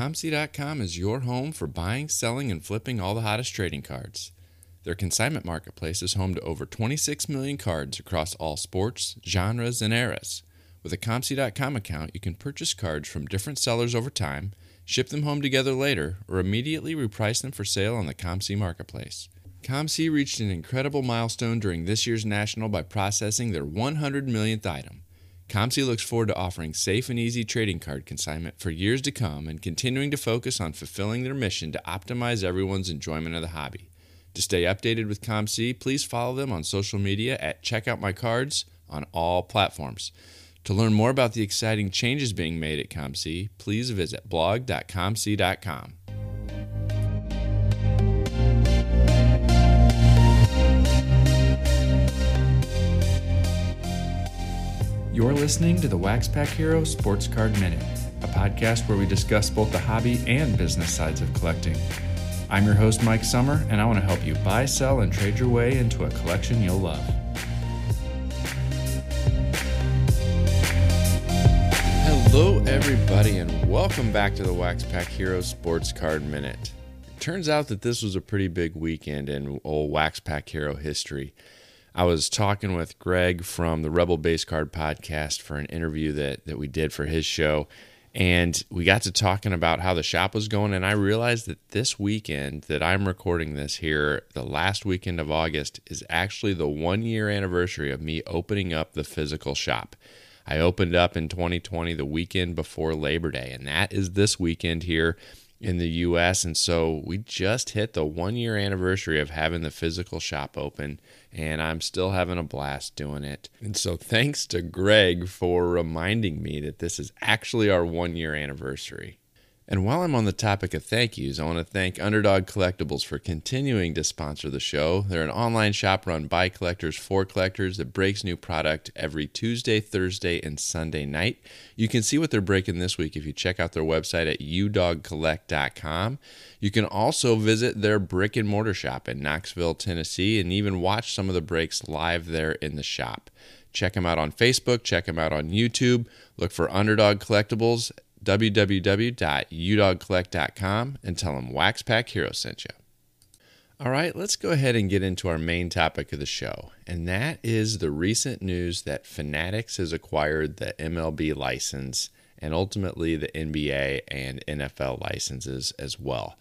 COMC.com is your home for buying, selling, and flipping all the hottest trading cards. Their consignment marketplace is home to over 26 million cards across all sports, genres, and eras. With a COMC.com account, you can purchase cards from different sellers over time, ship them home together later, or immediately reprice them for sale on the COMC marketplace. COMC reached an incredible milestone during this year's National by processing their 100 millionth item. COMC looks forward to offering safe and easy trading card consignment for years to come and continuing to focus on fulfilling their mission to optimize everyone's enjoyment of the hobby. To stay updated with COMC, please follow them on social media at Check Out My Cards on all platforms. To learn more about the exciting changes being made at COMC, please visit blog.comc.com. You're listening to the Wax Pack Hero Sports Card Minute, a podcast where we discuss both the hobby and business sides of collecting. I'm your host, Mike Summer, and I want to help you buy, sell, and trade your way into a collection you'll love. Hello, everybody, and welcome back to the Wax Pack Hero Sports Card Minute. It turns out that this was a pretty big weekend in old Wax Pack Hero history. I was talking with Greg from the Rebel Base Card podcast for an interview that, that we did for his show. And we got to talking about how the shop was going. And I realized that this weekend that I'm recording this here, the last weekend of August, is actually the one year anniversary of me opening up the physical shop. I opened up in 2020 the weekend before Labor Day, and that is this weekend here in the US. And so we just hit the one year anniversary of having the physical shop open, and I'm still having a blast doing it. And so thanks to Greg for reminding me that this is actually our one year anniversary. And while I'm on the topic of thank yous, I want to thank Underdog Collectibles for continuing to sponsor the show. They're an online shop run by collectors for collectors that breaks new product every Tuesday, Thursday, and Sunday night. You can see what they're breaking this week if you check out their website at udogcollect.com. You can also visit their brick and mortar shop in Knoxville, Tennessee, and even watch some of the breaks live there in the shop. Check them out on Facebook, check them out on YouTube. Look for Underdog Collectibles www.udogcollect.com and tell them Wax Pack Hero sent you. All right, let's go ahead and get into our main topic of the show, and that is the recent news that Fanatics has acquired the MLB license and ultimately the NBA and NFL licenses as well.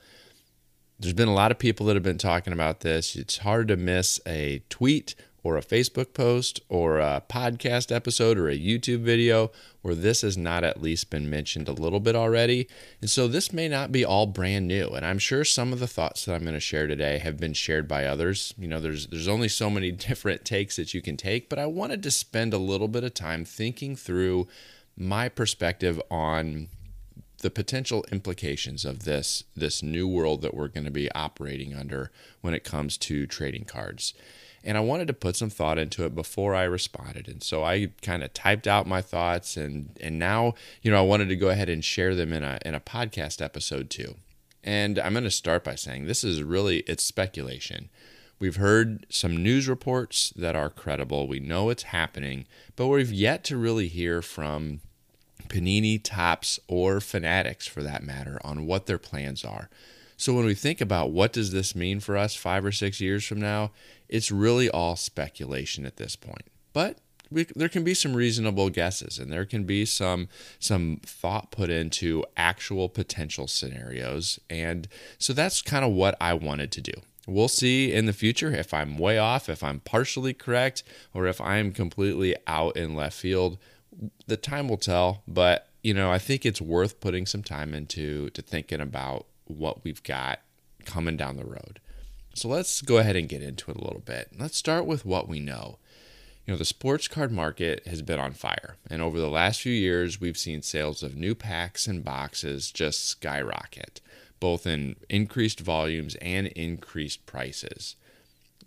There's been a lot of people that have been talking about this. It's hard to miss a tweet or a Facebook post or a podcast episode or a YouTube video where this has not at least been mentioned a little bit already. And so this may not be all brand new. And I'm sure some of the thoughts that I'm going to share today have been shared by others. You know, there's there's only so many different takes that you can take, but I wanted to spend a little bit of time thinking through my perspective on the potential implications of this this new world that we're going to be operating under when it comes to trading cards and I wanted to put some thought into it before I responded. And so I kind of typed out my thoughts and and now, you know, I wanted to go ahead and share them in a in a podcast episode too. And I'm going to start by saying this is really it's speculation. We've heard some news reports that are credible. We know it's happening, but we've yet to really hear from Panini, Topps, or Fanatics for that matter on what their plans are. So when we think about what does this mean for us 5 or 6 years from now, it's really all speculation at this point. But we, there can be some reasonable guesses and there can be some some thought put into actual potential scenarios and so that's kind of what I wanted to do. We'll see in the future if I'm way off, if I'm partially correct or if I'm completely out in left field. The time will tell, but you know, I think it's worth putting some time into to thinking about what we've got coming down the road. So let's go ahead and get into it a little bit. Let's start with what we know. You know, the sports card market has been on fire, and over the last few years, we've seen sales of new packs and boxes just skyrocket, both in increased volumes and increased prices.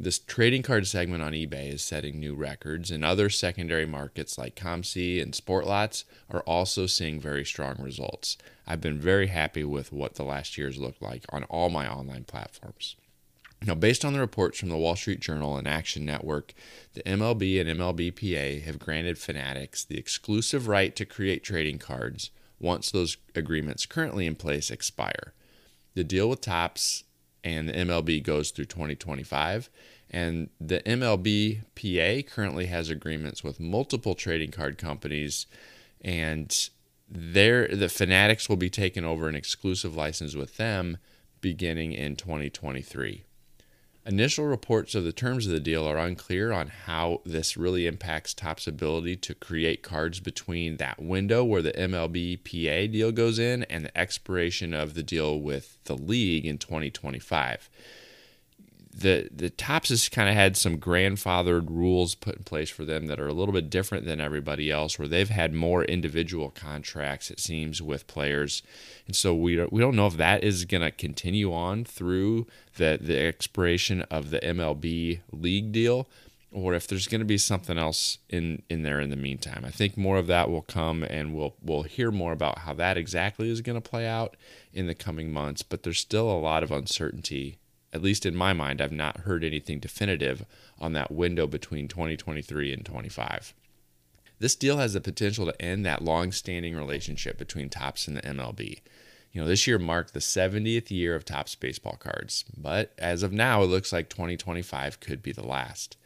This trading card segment on eBay is setting new records, and other secondary markets like COMC and Sportlots are also seeing very strong results. I've been very happy with what the last years looked like on all my online platforms. Now, based on the reports from the Wall Street Journal and Action Network, the MLB and MLBPA have granted Fanatics the exclusive right to create trading cards once those agreements currently in place expire. The deal with Topps and the MLB goes through 2025, and the MLB PA currently has agreements with multiple trading card companies, and there the Fanatics will be taking over an exclusive license with them beginning in 2023. Initial reports of the terms of the deal are unclear on how this really impacts Topps' ability to create cards between that window where the MLB PA deal goes in and the expiration of the deal with the league in 2025 the the Topps has kind of had some grandfathered rules put in place for them that are a little bit different than everybody else, where they've had more individual contracts, it seems, with players, and so we don't, we don't know if that is going to continue on through the the expiration of the MLB league deal, or if there's going to be something else in in there in the meantime. I think more of that will come, and we'll we'll hear more about how that exactly is going to play out in the coming months. But there's still a lot of uncertainty at least in my mind, I've not heard anything definitive on that window between 2023 and 25. This deal has the potential to end that long standing relationship between Topps and the MLB. You know, this year marked the 70th year of Topps baseball cards, but as of now, it looks like 2025 could be the last.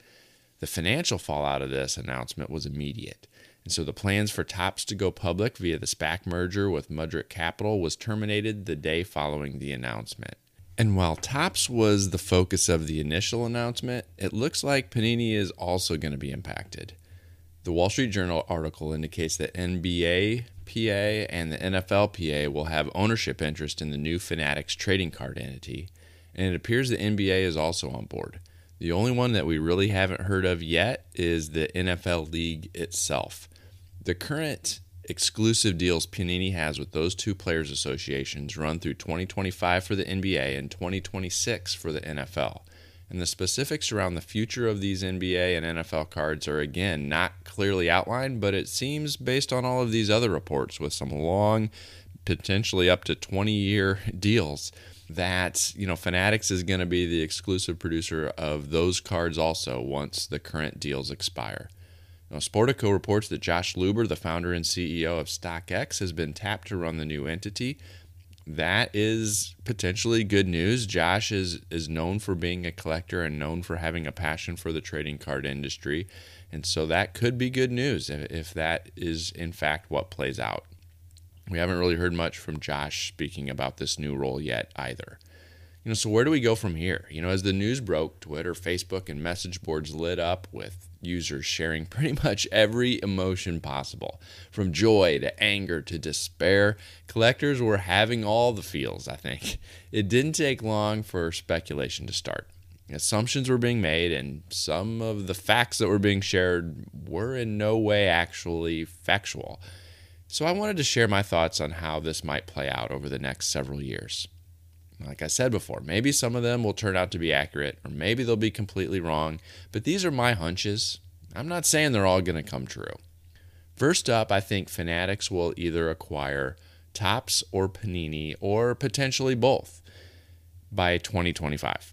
The financial fallout of this announcement was immediate. And so the plans for Topps to go public via the SPAC merger with Mudrick Capital was terminated the day following the announcement. And while Topps was the focus of the initial announcement, it looks like Panini is also going to be impacted. The Wall Street Journal article indicates that NBA PA and the NFL PA will have ownership interest in the new Fanatics trading card entity, and it appears the NBA is also on board. The only one that we really haven't heard of yet is the NFL League itself. The current exclusive deals Panini has with those two players' associations run through 2025 for the NBA and 2026 for the NFL. And the specifics around the future of these NBA and NFL cards are again not clearly outlined, but it seems based on all of these other reports with some long, potentially up to 20 year deals that you know Fanatics is going to be the exclusive producer of those cards also once the current deals expire. Now, Sportico reports that Josh Luber, the founder and CEO of StockX, has been tapped to run the new entity. That is potentially good news. Josh is, is known for being a collector and known for having a passion for the trading card industry. And so that could be good news if, if that is, in fact, what plays out. We haven't really heard much from Josh speaking about this new role yet either. You know, so where do we go from here? You know, as the news broke, Twitter, Facebook, and message boards lit up with users sharing pretty much every emotion possible, from joy to anger to despair. Collectors were having all the feels, I think. It didn't take long for speculation to start. Assumptions were being made, and some of the facts that were being shared were in no way actually factual. So I wanted to share my thoughts on how this might play out over the next several years. Like I said before, maybe some of them will turn out to be accurate, or maybe they'll be completely wrong, but these are my hunches. I'm not saying they're all going to come true. First up, I think Fanatics will either acquire Topps or Panini, or potentially both, by 2025.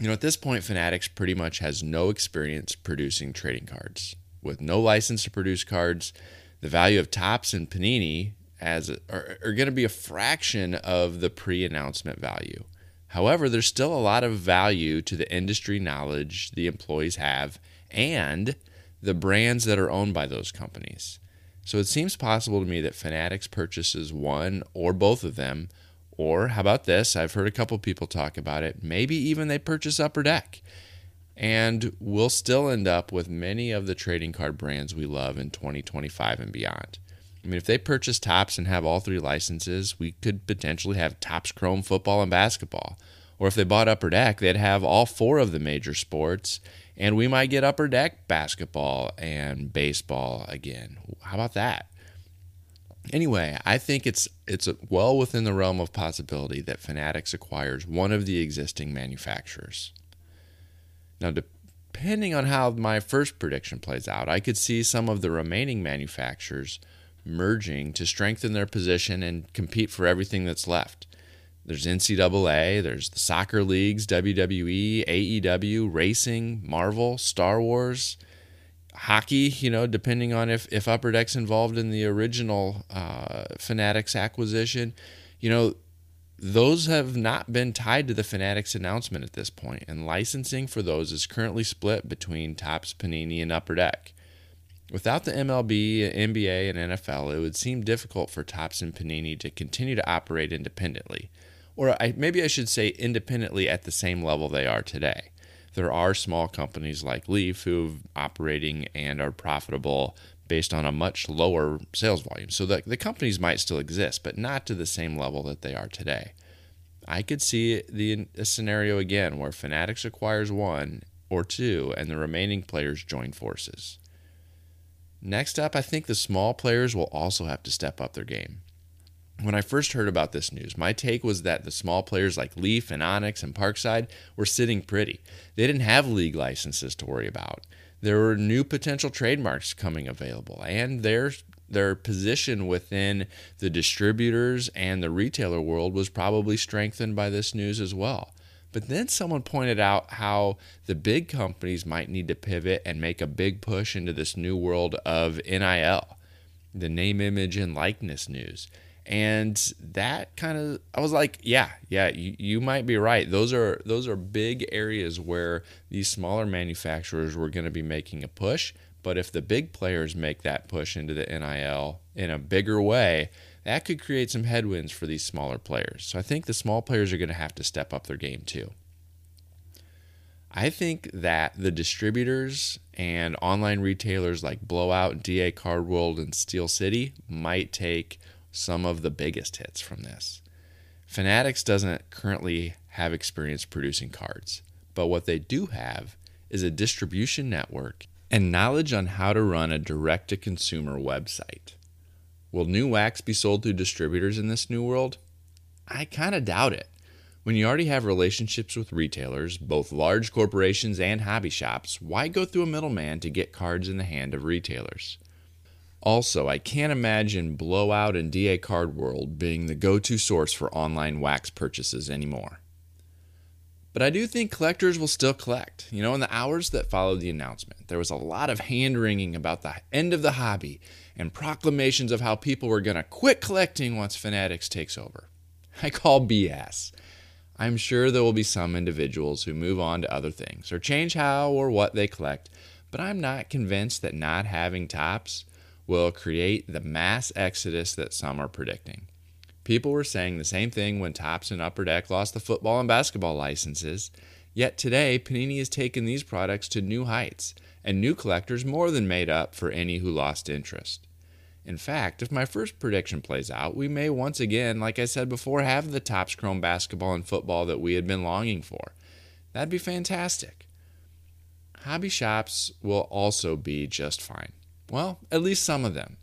You know, at this point, Fanatics pretty much has no experience producing trading cards. With no license to produce cards, the value of Topps and Panini as are, are going to be a fraction of the pre-announcement value. However, there's still a lot of value to the industry knowledge the employees have and the brands that are owned by those companies. So it seems possible to me that Fanatics purchases one or both of them. Or how about this? I've heard a couple people talk about it. Maybe even they purchase Upper Deck. And we'll still end up with many of the trading card brands we love in 2025 and beyond. I mean, if they purchase Topps and have all three licenses, we could potentially have Topps Chrome football and basketball. Or if they bought Upper Deck, they'd have all four of the major sports, and we might get Upper Deck basketball and baseball again. How about that? Anyway, I think it's it's well within the realm of possibility that Fanatics acquires one of the existing manufacturers. Now, depending on how my first prediction plays out, I could see some of the remaining manufacturers merging to strengthen their position and compete for everything that's left. There's NCAA, there's the soccer leagues, WWE, AEW, racing, Marvel, Star Wars. hockey, you know, depending on if, if Upper Deck's involved in the original uh, Fanatics acquisition, you know, those have not been tied to the Fanatics announcement at this point, and licensing for those is currently split between Topps, Panini, and Upper Deck. Without the MLB, NBA, and NFL, it would seem difficult for Topps and Panini to continue to operate independently. Or I, maybe I should say independently at the same level they are today. There are small companies like Leaf who are operating and are profitable based on a much lower sales volume. So the, the companies might still exist, but not to the same level that they are today. I could see the a scenario again where Fanatics acquires one or two and the remaining players join forces. Next up, I think the small players will also have to step up their game. When I first heard about this news, my take was that the small players like Leaf and Onyx and Parkside were sitting pretty. They didn't have league licenses to worry about. There were new potential trademarks coming available, and their their position within the distributors and the retailer world was probably strengthened by this news as well. But then someone pointed out how the big companies might need to pivot and make a big push into this new world of NIL, the name, image, and likeness news. And that kind of, I was like, yeah, yeah, you, you might be right. Those are those are big areas where these smaller manufacturers were going to be making a push. But if the big players make that push into the NIL in a bigger way, that could create some headwinds for these smaller players. So I think the small players are going to have to step up their game too. I think that the distributors and online retailers like Blowout, DA Card World, and Steel City might take some of the biggest hits from this. Fanatics doesn't currently have experience producing cards, but what they do have is a distribution network and knowledge on how to run a direct to consumer website. Will new wax be sold through distributors in this new world? I kind of doubt it. When you already have relationships with retailers, both large corporations and hobby shops, why go through a middleman to get cards in the hand of retailers? Also, I can't imagine Blowout and DA Card World being the go to source for online wax purchases anymore. But I do think collectors will still collect. You know, in the hours that followed the announcement, there was a lot of hand wringing about the end of the hobby and proclamations of how people were going to quit collecting once Fanatics takes over. I call BS. I'm sure there will be some individuals who move on to other things or change how or what they collect, but I'm not convinced that not having Topps will create the mass exodus that some are predicting. People were saying the same thing when Topps and Upper Deck lost the football and basketball licenses. Yet today, Panini has taken these products to new heights, and new collectors more than made up for any who lost interest. In fact, if my first prediction plays out, we may once again, like I said before, have the Topps Chrome basketball and football that we had been longing for. That'd be fantastic. Hobby shops will also be just fine. Well, at least some of them.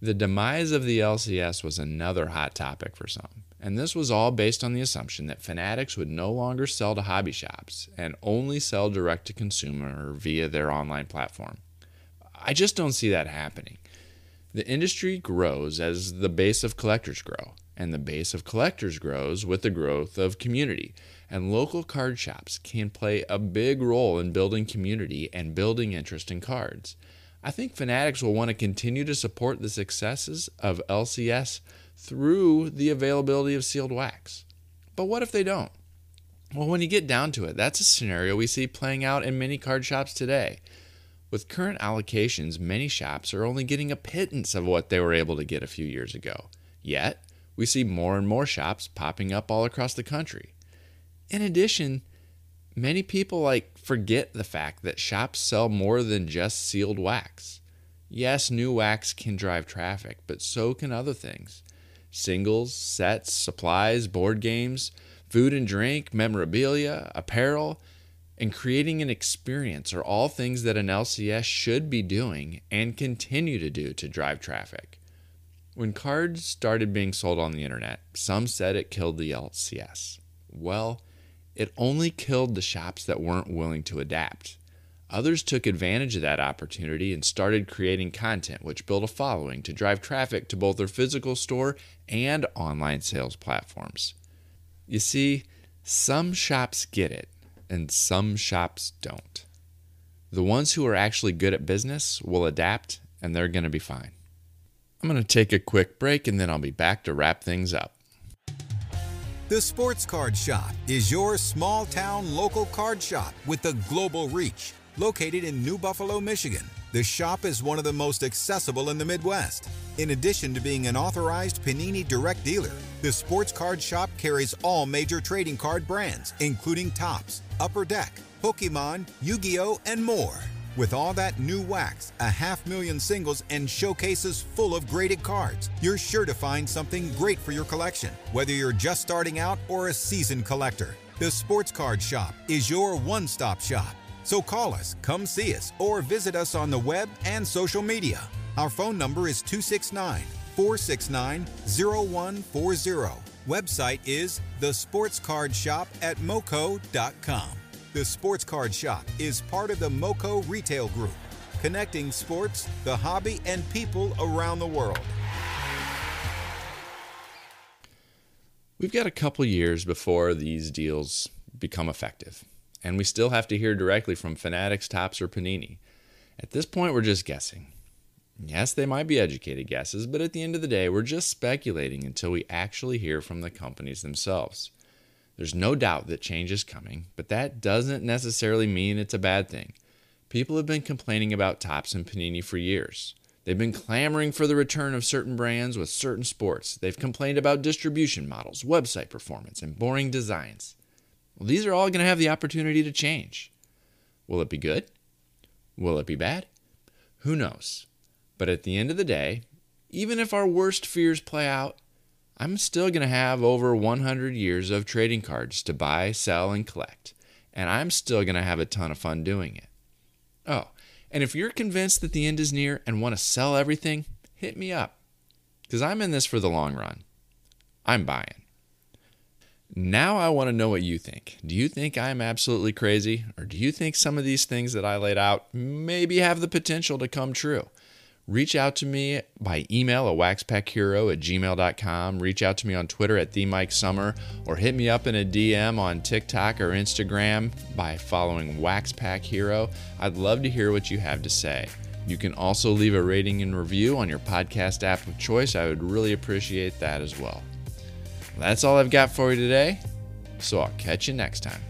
The demise of the LCS was another hot topic for some, and this was all based on the assumption that Fanatics would no longer sell to hobby shops and only sell direct to consumer via their online platform. I just don't see that happening. The industry grows as the base of collectors grow, and the base of collectors grows with the growth of community. And local card shops can play a big role in building community and building interest in cards. I think Fanatics will want to continue to support the successes of LCS through the availability of sealed wax. But what if they don't? Well, when you get down to it, that's a scenario we see playing out in many card shops today. With current allocations, many shops are only getting a pittance of what they were able to get a few years ago. Yet, we see more and more shops popping up all across the country. In addition, many people like forget the fact that shops sell more than just sealed wax. Yes, new wax can drive traffic, but so can other things. Singles, sets, supplies, board games, food and drink, memorabilia, apparel, and creating an experience are all things that an LCS should be doing and continue to do to drive traffic. When cards started being sold on the internet, some said it killed the LCS. Well, it only killed the shops that weren't willing to adapt. Others took advantage of that opportunity and started creating content which built a following to drive traffic to both their physical store and online sales platforms. You see, some shops get it and some shops don't. The ones who are actually good at business will adapt and they're going to be fine. I'm going to take a quick break and then I'll be back to wrap things up. The Sports Card Shop is your small town local card shop with a global reach. Located in New Buffalo, Michigan, the shop is one of the most accessible in the Midwest. In addition to being an authorized Panini direct dealer, the Sports Card Shop carries all major trading card brands, including Topps, Upper Deck, Pokemon, Yu Gi Oh!, and more. With all that new wax, a half million singles, and showcases full of graded cards, you're sure to find something great for your collection, whether you're just starting out or a seasoned collector. The Sports Card Shop is your one stop shop. So call us, come see us, or visit us on the web and social media. Our phone number is 269 469 0140. Website is thesportscardshop at moco.com. The Sports Card Shop is part of the MoCo Retail Group, connecting sports, the hobby, and people around the world. We've got a couple years before these deals become effective, and we still have to hear directly from Fanatics, Topps, or Panini. At this point, we're just guessing. Yes, they might be educated guesses, but at the end of the day, we're just speculating until we actually hear from the companies themselves. There's no doubt that change is coming, but that doesn't necessarily mean it's a bad thing. People have been complaining about Topps and Panini for years. They've been clamoring for the return of certain brands with certain sports. They've complained about distribution models, website performance, and boring designs. Well, these are all going to have the opportunity to change. Will it be good? Will it be bad? Who knows? But at the end of the day, even if our worst fears play out, I'm still going to have over 100 years of trading cards to buy, sell, and collect. And I'm still going to have a ton of fun doing it. Oh, and if you're convinced that the end is near and want to sell everything, hit me up. Because I'm in this for the long run. I'm buying. Now I want to know what you think. Do you think I'm absolutely crazy? Or do you think some of these things that I laid out maybe have the potential to come true? Reach out to me by email at waxpackhero at gmail.com. Reach out to me on Twitter at TheMikeSummer or hit me up in a DM on TikTok or Instagram by following Waxpack Hero. I'd love to hear what you have to say. You can also leave a rating and review on your podcast app of choice. I would really appreciate that as well. That's all I've got for you today, so I'll catch you next time.